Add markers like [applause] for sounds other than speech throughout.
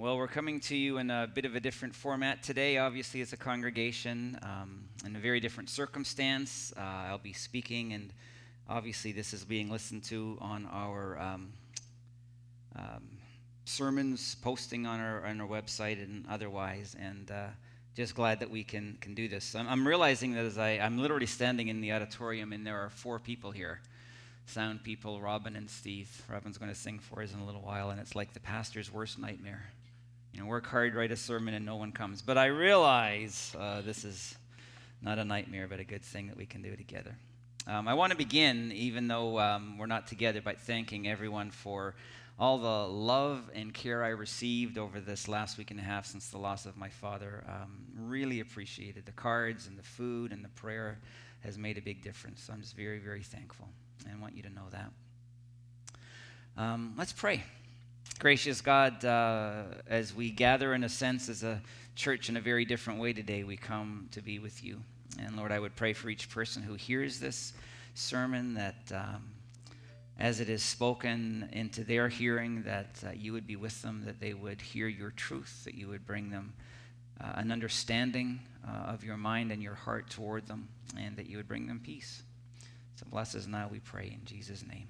Well, we're coming to you in a bit of a different format today, obviously, as a congregation, um, in a very different circumstance. Uh, I'll be speaking, and obviously, this is being listened to on our um, um, sermons, posting on our, on our website, and otherwise. And uh, just glad that we can, can do this. I'm, I'm realizing that as I, I'm literally standing in the auditorium, and there are four people here sound people, Robin and Steve. Robin's going to sing for us in a little while, and it's like the pastor's worst nightmare. You know, work hard, write a sermon, and no one comes. But I realize uh, this is not a nightmare, but a good thing that we can do together. Um, I want to begin, even though um, we're not together, by thanking everyone for all the love and care I received over this last week and a half since the loss of my father. Um, really appreciated the cards and the food and the prayer has made a big difference. So I'm just very, very thankful and want you to know that. Um, let's pray. Gracious God, uh, as we gather in a sense as a church in a very different way today, we come to be with you. And Lord, I would pray for each person who hears this sermon that um, as it is spoken into their hearing, that uh, you would be with them, that they would hear your truth, that you would bring them uh, an understanding uh, of your mind and your heart toward them, and that you would bring them peace. So bless us now, we pray, in Jesus' name.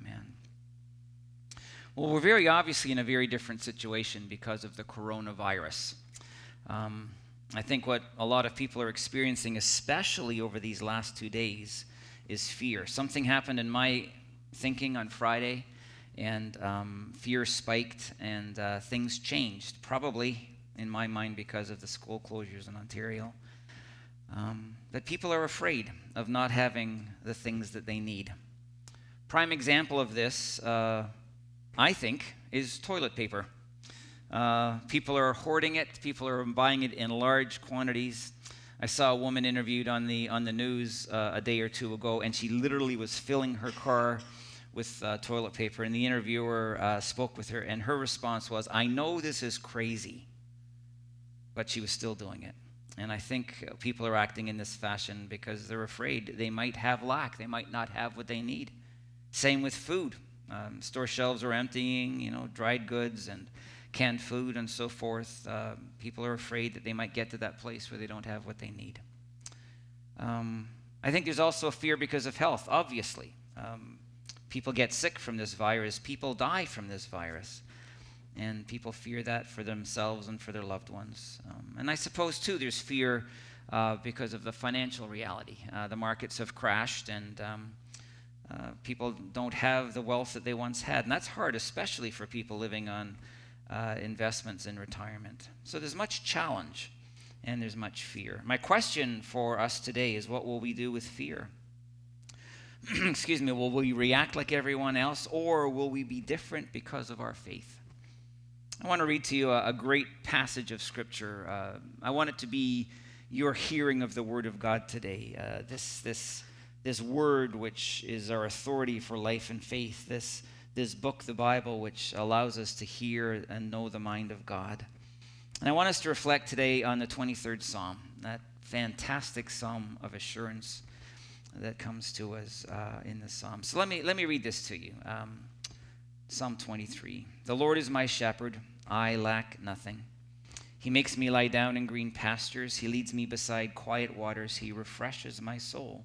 Amen. Well, we're very obviously in a very different situation because of the coronavirus. Um, I think what a lot of people are experiencing, especially over these last two days, is fear. Something happened in my thinking on Friday, and um, fear spiked, and uh, things changed, probably in my mind because of the school closures in Ontario. Um, that people are afraid of not having the things that they need. Prime example of this, uh, I think, is toilet paper. Uh, people are hoarding it. People are buying it in large quantities. I saw a woman interviewed on the on the news uh, a day or two ago, and she literally was filling her car with uh, toilet paper. And the interviewer uh, spoke with her, and her response was, "I know this is crazy, but she was still doing it." And I think people are acting in this fashion because they're afraid they might have lack. They might not have what they need. Same with food. Um, store shelves are emptying, you know, dried goods and canned food and so forth. Uh, people are afraid that they might get to that place where they don't have what they need. Um, I think there's also a fear because of health, obviously. Um, people get sick from this virus, people die from this virus and people fear that for themselves and for their loved ones. Um, and I suppose, too, there's fear uh, because of the financial reality. Uh, the markets have crashed, and um, uh, people don't have the wealth that they once had. And that's hard, especially for people living on uh, investments in retirement. So there's much challenge and there's much fear. My question for us today is what will we do with fear? [clears throat] Excuse me, will we react like everyone else, or will we be different because of our faith? I want to read to you a, a great passage of Scripture. Uh, I want it to be your hearing of the Word of God today. Uh, this, this, this Word, which is our authority for life and faith, this, this book, the Bible, which allows us to hear and know the mind of God. And I want us to reflect today on the 23rd Psalm, that fantastic psalm of assurance that comes to us uh, in the psalm. So let me, let me read this to you. Um, Psalm 23. The Lord is my shepherd. I lack nothing. He makes me lie down in green pastures. He leads me beside quiet waters. He refreshes my soul.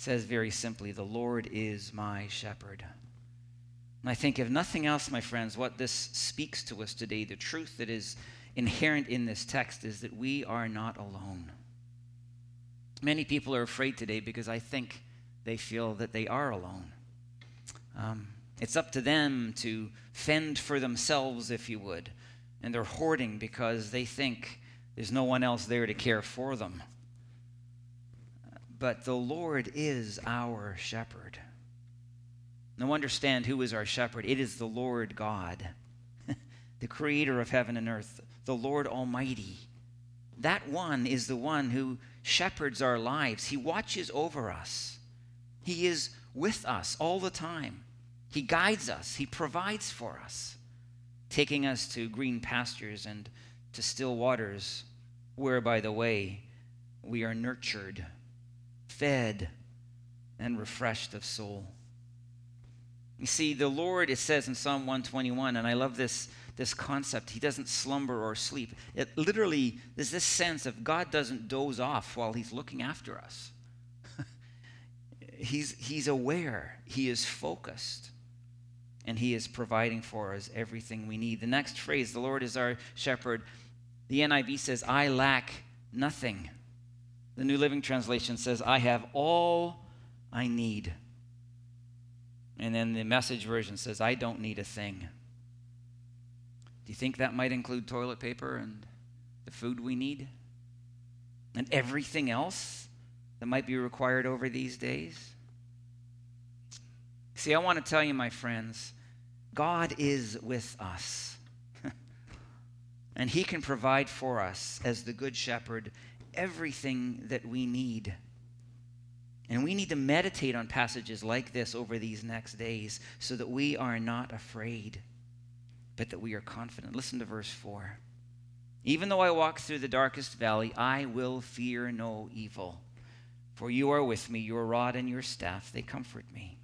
Says very simply, The Lord is my shepherd. And I think, if nothing else, my friends, what this speaks to us today, the truth that is inherent in this text, is that we are not alone. Many people are afraid today because I think they feel that they are alone. Um, it's up to them to fend for themselves, if you would. And they're hoarding because they think there's no one else there to care for them. But the Lord is our shepherd. Now, understand who is our shepherd. It is the Lord God. [laughs] the creator of heaven and earth, the Lord Almighty. That one is the one who shepherds our lives. He watches over us. He is with us all the time. He guides us. He provides for us, taking us to green pastures and to still waters, where, by the way, we are nurtured, fed, and refreshed of soul. You see, the Lord, it says in Psalm 121, and I love this, this concept, He doesn't slumber or sleep. It literally, there's this sense of God doesn't doze off while He's looking after us. [laughs] he's, he's aware, He is focused, and He is providing for us everything we need. The next phrase, the Lord is our shepherd, the NIV says, I lack nothing. The New Living Translation says, I have all I need. And then the message version says, I don't need a thing. Do you think that might include toilet paper and the food we need? And everything else that might be required over these days? See, I want to tell you, my friends, God is with us. [laughs] and He can provide for us, as the Good Shepherd, everything that we need. And we need to meditate on passages like this over these next days so that we are not afraid, but that we are confident. Listen to verse 4. Even though I walk through the darkest valley, I will fear no evil. For you are with me, your rod and your staff, they comfort me.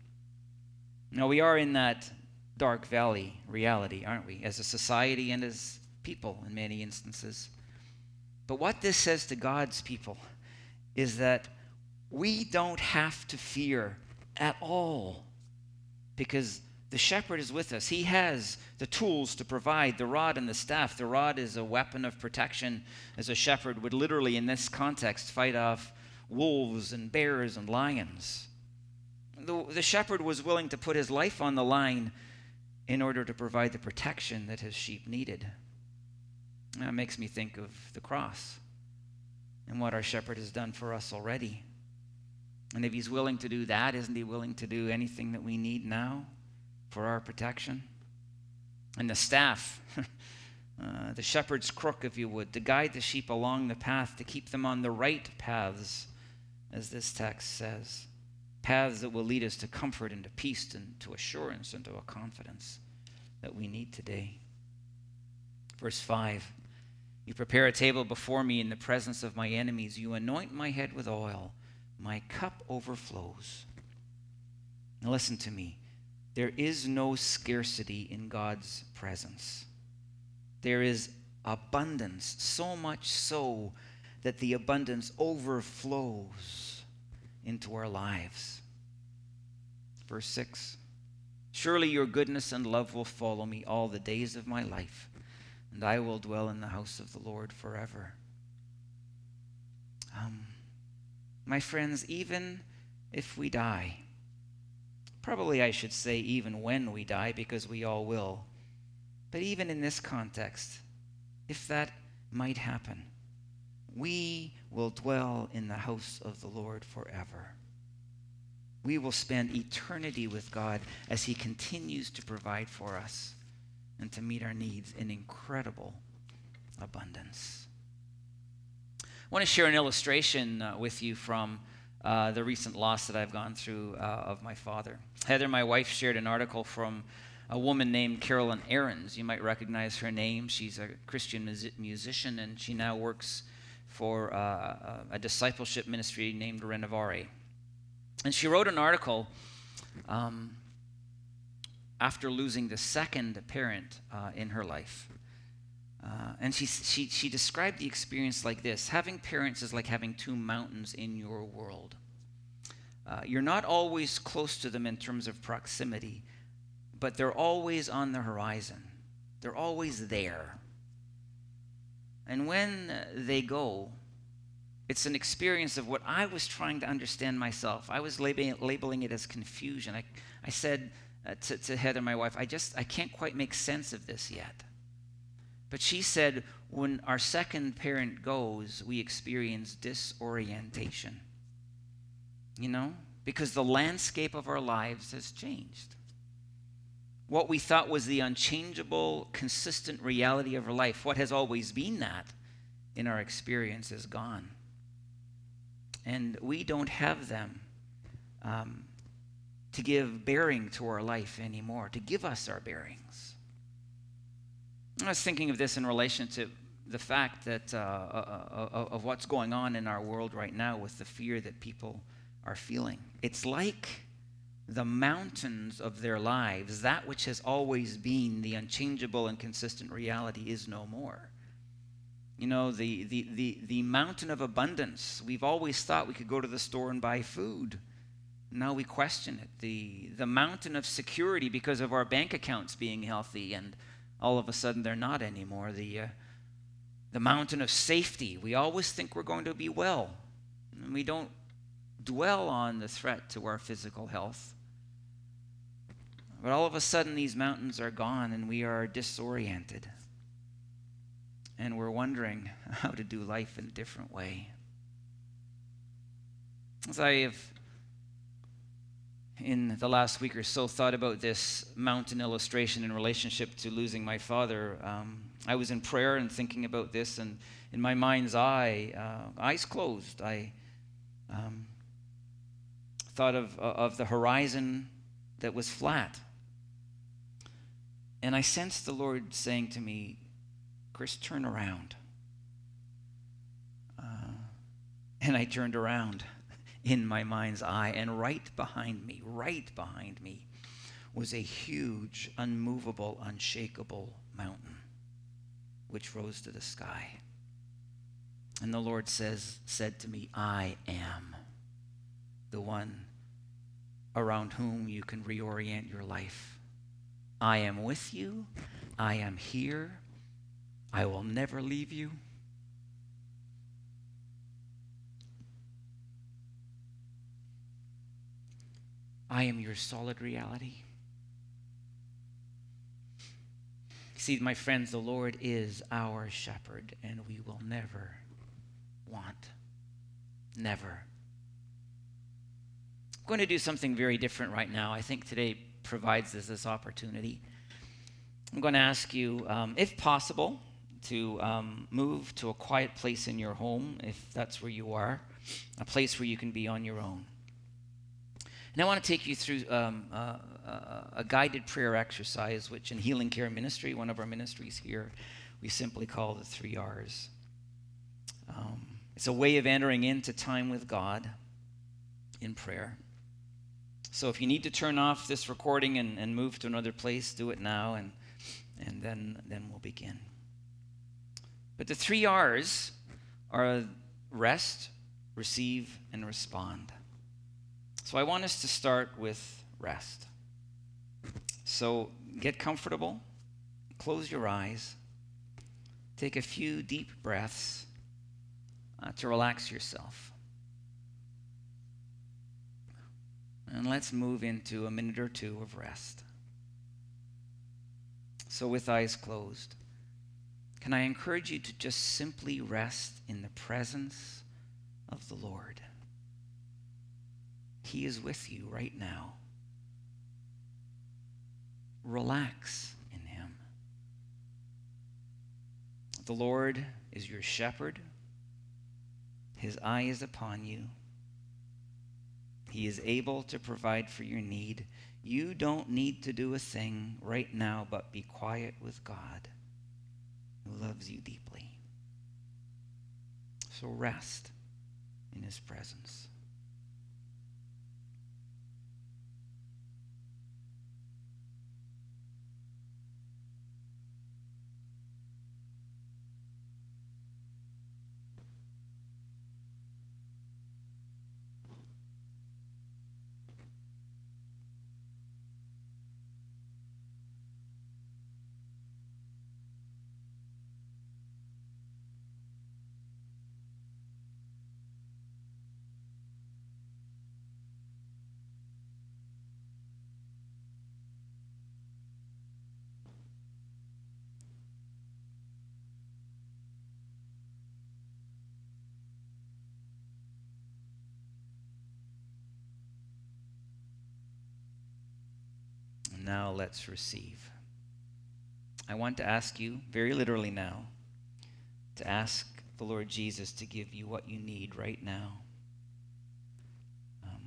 Now, we are in that dark valley reality, aren't we? As a society and as people in many instances. But what this says to God's people is that we don't have to fear at all because the shepherd is with us. He has the tools to provide the rod and the staff. The rod is a weapon of protection, as a shepherd would literally, in this context, fight off wolves and bears and lions. The, the shepherd was willing to put his life on the line in order to provide the protection that his sheep needed. That makes me think of the cross and what our shepherd has done for us already. And if he's willing to do that, isn't he willing to do anything that we need now for our protection? And the staff, [laughs] uh, the shepherd's crook, if you would, to guide the sheep along the path, to keep them on the right paths, as this text says. Paths that will lead us to comfort and to peace and to assurance and to a confidence that we need today. Verse 5 You prepare a table before me in the presence of my enemies. You anoint my head with oil my cup overflows. Now, listen to me. There is no scarcity in God's presence. There is abundance, so much so that the abundance overflows into our lives. Verse 6 Surely your goodness and love will follow me all the days of my life, and I will dwell in the house of the Lord forever. Um, my friends, even if we die, probably I should say even when we die, because we all will, but even in this context, if that might happen, we will dwell in the house of the Lord forever. We will spend eternity with God as He continues to provide for us and to meet our needs in incredible abundance. I want to share an illustration uh, with you from uh, the recent loss that I've gone through uh, of my father. Heather, my wife, shared an article from a woman named Carolyn Arends. You might recognize her name. She's a Christian mus- musician, and she now works for uh, a discipleship ministry named Renovare. And she wrote an article um, after losing the second parent uh, in her life. Uh, and she, she, she described the experience like this Having parents is like having two mountains in your world. Uh, you're not always close to them in terms of proximity, but they're always on the horizon. They're always there. And when they go, it's an experience of what I was trying to understand myself. I was labeling, labeling it as confusion. I, I said uh, to, to Heather, my wife, I just, I can't quite make sense of this yet. But she said, when our second parent goes, we experience disorientation. You know? Because the landscape of our lives has changed. what we thought was the unchangeable, consistent reality of our life, what has always been that in our experience, is gone. And we don't have them um, to give bearing to our life anymore, to give us our bearings. I was thinking of this in relation to the fact that uh, uh, uh, of what's going on in our world right now with the fear that people are feeling. It's like the mountains of their lives, that which has always been the unchangeable and consistent reality, is no more. You know, the, the, the, the mountain of abundance, we've always thought we could go to the store and buy food. Now we question it. The, the mountain of security because of our bank accounts being healthy, and all of a sudden they're not anymore. The, uh, the mountain of safety, we always think we're going to be well. And we don't dwell on the threat to our physical health. But all of a sudden, these mountains are gone and we are disoriented. And we're wondering [laughs] how to do life in a different way. As I have, in the last week or so, thought about this mountain illustration in relationship to losing my father, um, I was in prayer and thinking about this, and in my mind's eye, uh, eyes closed, I um, thought of, of the horizon that was flat. And I sensed the Lord saying to me, Chris, turn around. Uh, and I turned around in my mind's eye, and right behind me, right behind me, was a huge, unmovable, unshakable mountain which rose to the sky. And the Lord says, said to me, I am the one around whom you can reorient your life. I am with you. I am here. I will never leave you. I am your solid reality. See, my friends, the Lord is our shepherd, and we will never want. Never. I'm going to do something very different right now. I think today provides us this opportunity. I'm going to ask you, um, if possible, to um, move to a quiet place in your home, if that's where you are, a place where you can be on your own. And I want to take you through um, uh, uh, a guided prayer exercise, which in Healing Care Ministry, one of our ministries here, we simply call the three R's. Um, it's a way of entering into time with God in prayer. So if you need to turn off this recording and, and move to another place, do it now, and, and then, then we'll begin. But the three R's are rest, receive, and respond. So I want us to start with rest. So get comfortable, close your eyes, take a few deep breaths uh, to relax yourself. And let's move into a minute or two of rest. So, with eyes closed, can I encourage you to just simply rest in the presence of the Lord? He is with you right now. Relax in Him. The Lord is your shepherd, His eye is upon you. He is able to provide for your need. You don't need to do a thing right now, but be quiet with God who loves you deeply. So rest in his presence. Now let's receive. I want to ask you, very literally now, to ask the Lord Jesus to give you what you need right now. Um,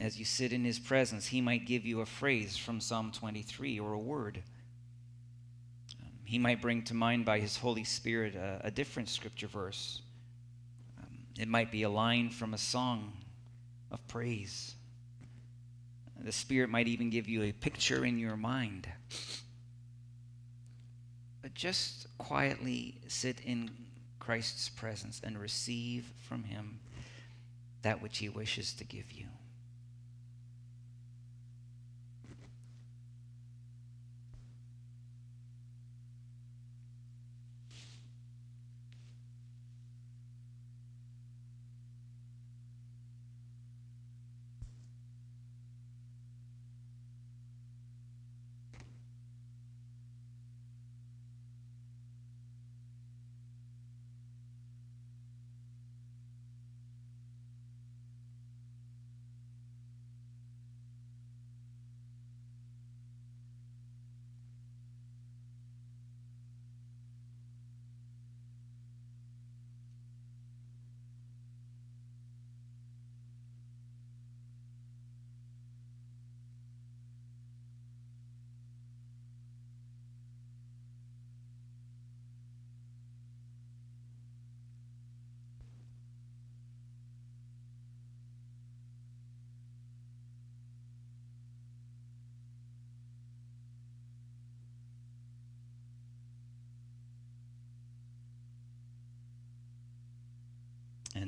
as you sit in his presence, he might give you a phrase from Psalm 23 or a word. Um, he might bring to mind by his Holy Spirit a, a different scripture verse. Um, it might be a line from a song of praise. The Spirit might even give you a picture in your mind. But just quietly sit in Christ's presence and receive from Him that which He wishes to give you.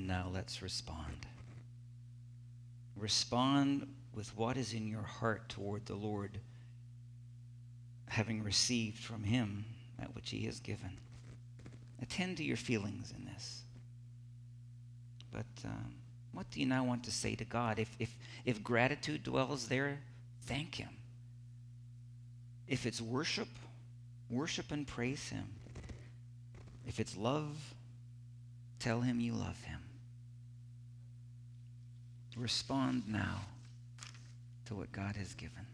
Now let's respond. Respond with what is in your heart toward the Lord, having received from Him that which He has given. Attend to your feelings in this. But um, what do you now want to say to God? If, if, if gratitude dwells there, thank Him. If it's worship, worship and praise Him. If it's love, Tell him you love him. Respond now to what God has given.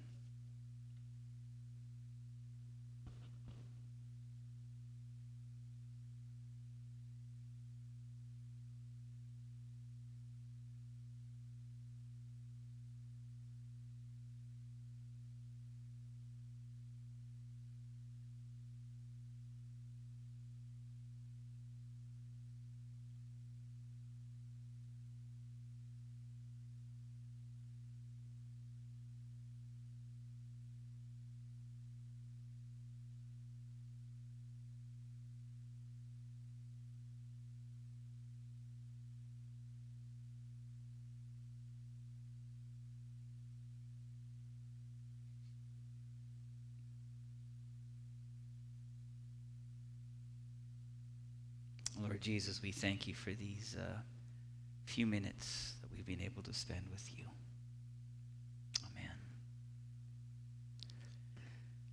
Lord Jesus, we thank you for these uh, few minutes that we've been able to spend with you. Amen.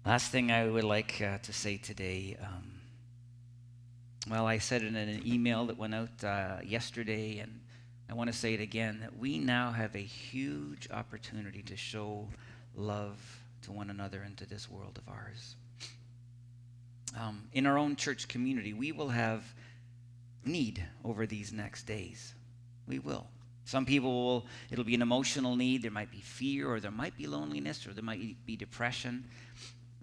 Last thing I would like uh, to say today. Um, well, I said it in an email that went out uh, yesterday, and I want to say it again that we now have a huge opportunity to show love to one another and to this world of ours. Um, in our own church community, we will have need over these next days. We will. Some people will, it'll be an emotional need. There might be fear, or there might be loneliness, or there might be depression.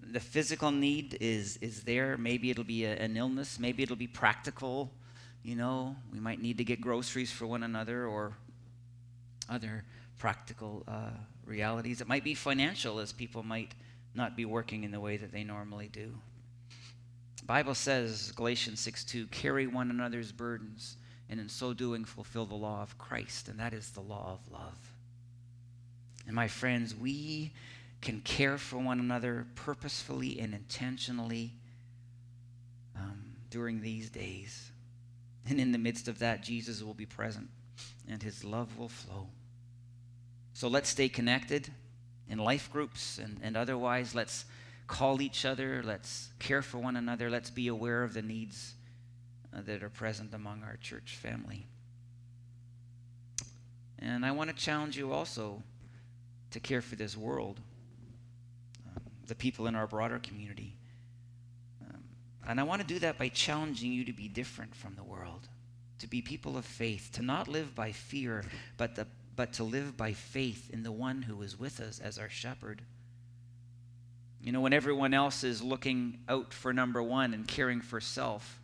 The physical need is, is there. Maybe it'll be a, an illness. Maybe it'll be practical. You know, we might need to get groceries for one another or other practical uh, realities. It might be financial, as people might not be working in the way that they normally do. Bible says, Galatians 6 2, carry one another's burdens, and in so doing, fulfill the law of Christ, and that is the law of love. And my friends, we can care for one another purposefully and intentionally um, during these days. And in the midst of that, Jesus will be present and his love will flow. So let's stay connected in life groups and, and otherwise. Let's call each other, let's care for one another, let's be aware of the needs uh, that are present among our church family. And I want to challenge you also to care for this world. Um, the people in our broader community. Um, and I want to do that by challenging you to be different from the world, to be people of faith, to not live by fear, but, the, but to live by faith in the one who is with us as our shepherd. You know, when everyone else is looking out for number one and caring for self,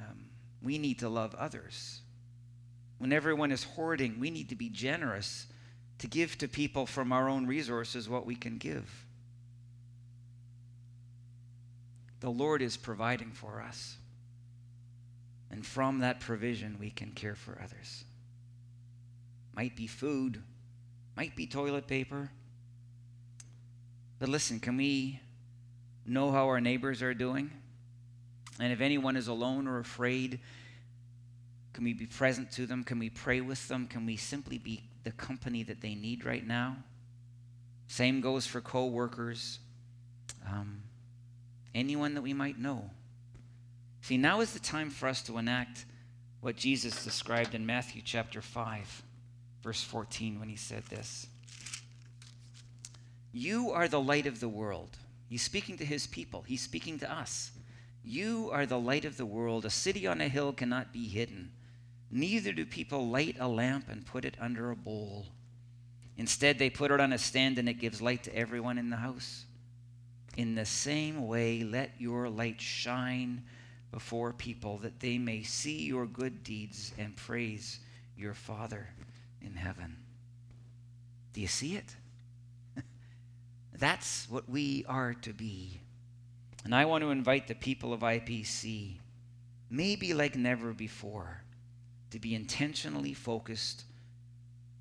um, we need to love others. When everyone is hoarding, we need to be generous to give to people from our own resources what we can give. The Lord is providing for us. And from that provision, we can care for others. Might be food, might be toilet paper. But listen, can we know how our neighbors are doing? And if anyone is alone or afraid, can we be present to them? Can we pray with them? Can we simply be the company that they need right now? Same goes for co workers, um, anyone that we might know. See, now is the time for us to enact what Jesus described in Matthew chapter 5, verse 14, when he said this You are the light of the world. He's speaking to his people, he's speaking to us. You are the light of the world. A city on a hill cannot be hidden. Neither do people light a lamp and put it under a bowl. Instead, they put it on a stand and it gives light to everyone in the house. In the same way, let your light shine before people that they may see your good deeds and praise your Father in heaven. Do you see it? That's what we are to be. And I want to invite the people of IPC, maybe like never before to be intentionally focused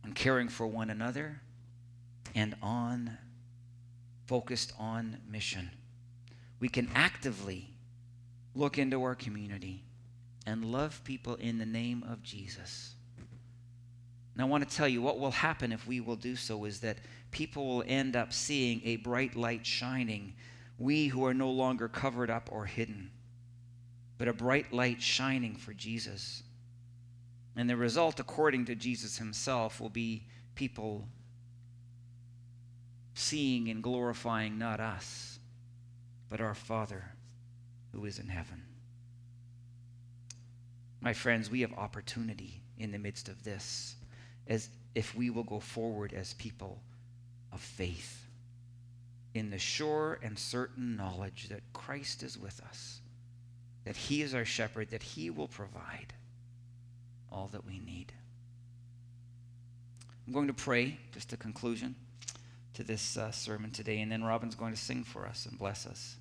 on caring for one another and on focused on mission. We can actively look into our community and love people in the name of Jesus. And I want to tell you what will happen if we will do so is that people will end up seeing a bright light shining, we who are no longer covered up or hidden, but a bright light shining for Jesus. And the result, according to Jesus himself, will be people seeing and glorifying not us, but our Father who is in heaven. My friends, we have opportunity in the midst of this as if we will go forward as people of faith in the sure and certain knowledge that Christ is with us, that he is our shepherd, that he will provide all that we need. I'm going to pray, just a conclusion to this uh, sermon today, and then Robin's going to sing for us and bless us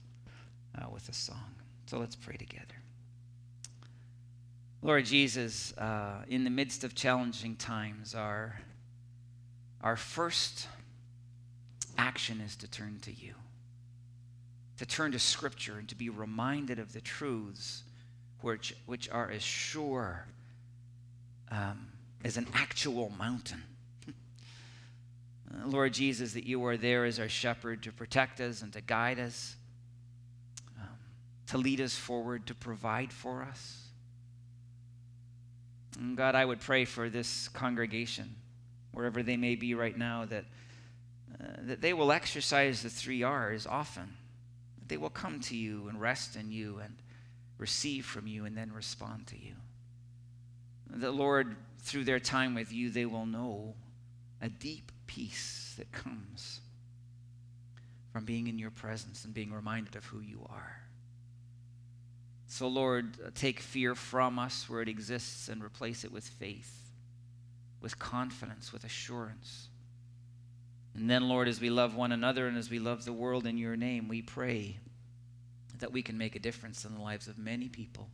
uh, with a song. So let's pray together. Lord Jesus, uh, in the midst of challenging times, our, our first action is to turn to you, to turn to Scripture and to be reminded of the truths which, which are as sure um, as an actual mountain. [laughs] Lord Jesus, that you are there as our shepherd to protect us and to guide us, um, to lead us forward, to provide for us. And God, I would pray for this congregation, wherever they may be right now, that, uh, that they will exercise the three R's often. That they will come to you and rest in you and receive from you and then respond to you. That, Lord, through their time with you, they will know a deep peace that comes from being in your presence and being reminded of who you are. So, Lord, take fear from us where it exists and replace it with faith, with confidence, with assurance. And then, Lord, as we love one another and as we love the world in your name, we pray that we can make a difference in the lives of many people.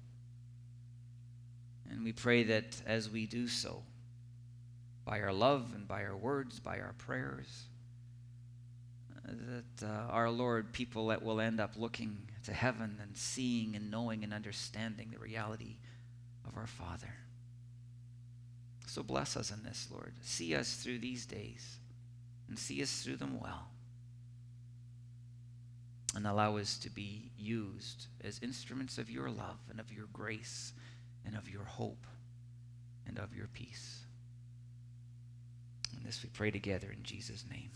And we pray that as we do so, by our love and by our words, by our prayers, uh, that uh, our Lord, people that will end up looking to heaven and seeing and knowing and understanding the reality of our Father. So bless us in this, Lord. See us through these days and see us through them well. And allow us to be used as instruments of your love and of your grace and of your hope and of your peace. And this we pray together in Jesus' name.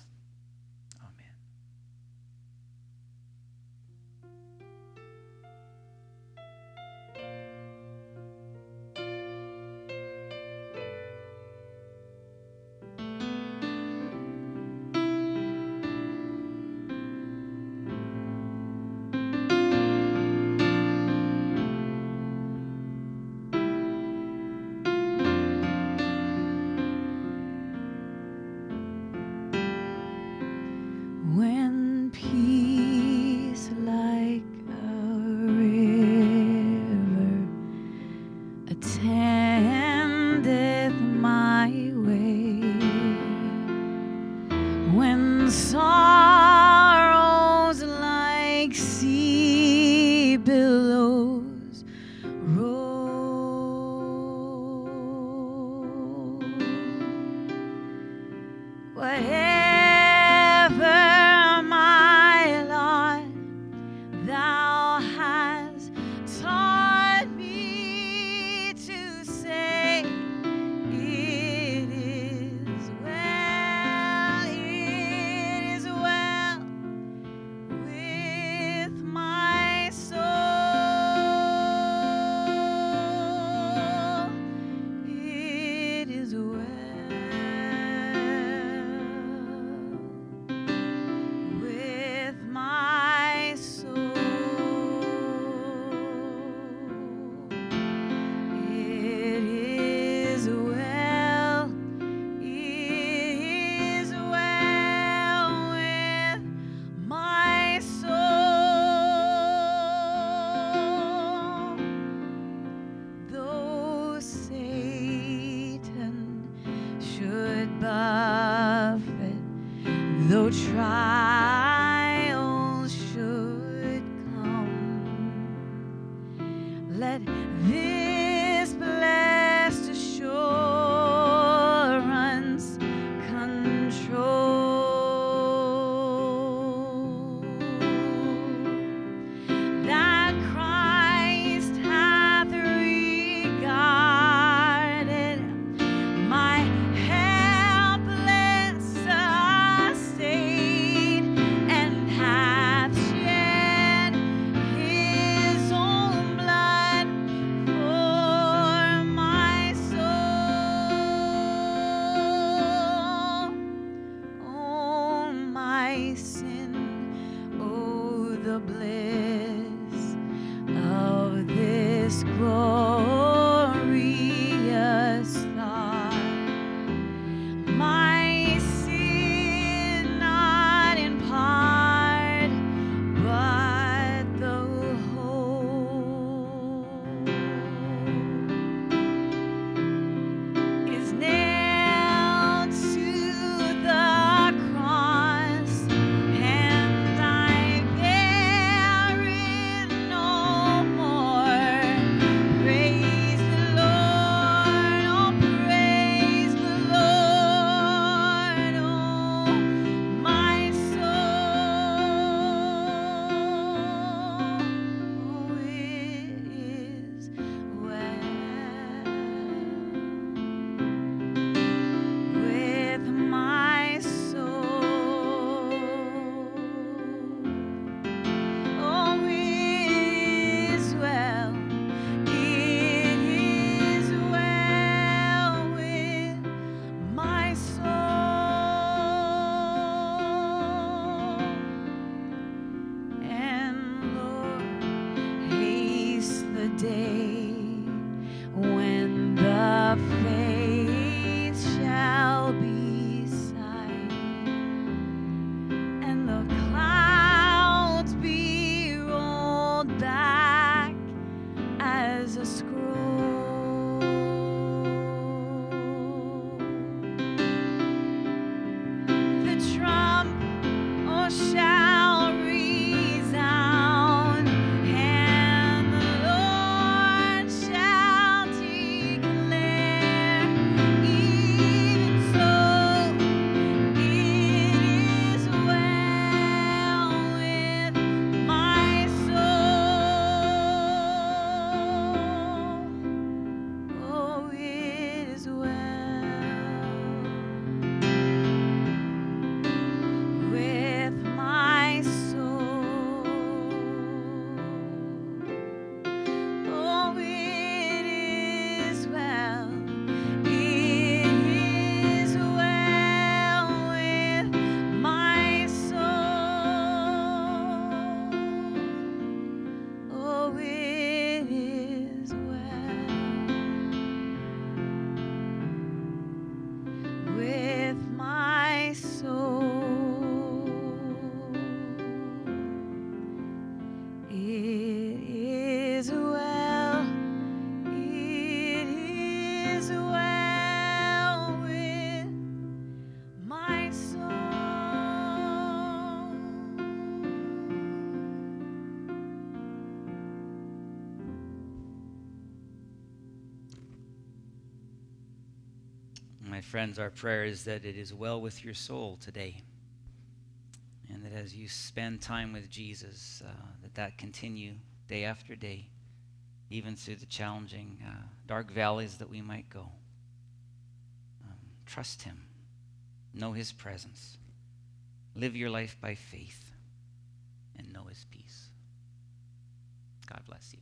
Friends, our prayer is that it is well with your soul today. And that as you spend time with Jesus, uh, that that continue day after day, even through the challenging, uh, dark valleys that we might go. Um, trust Him. Know His presence. Live your life by faith and know His peace. God bless you.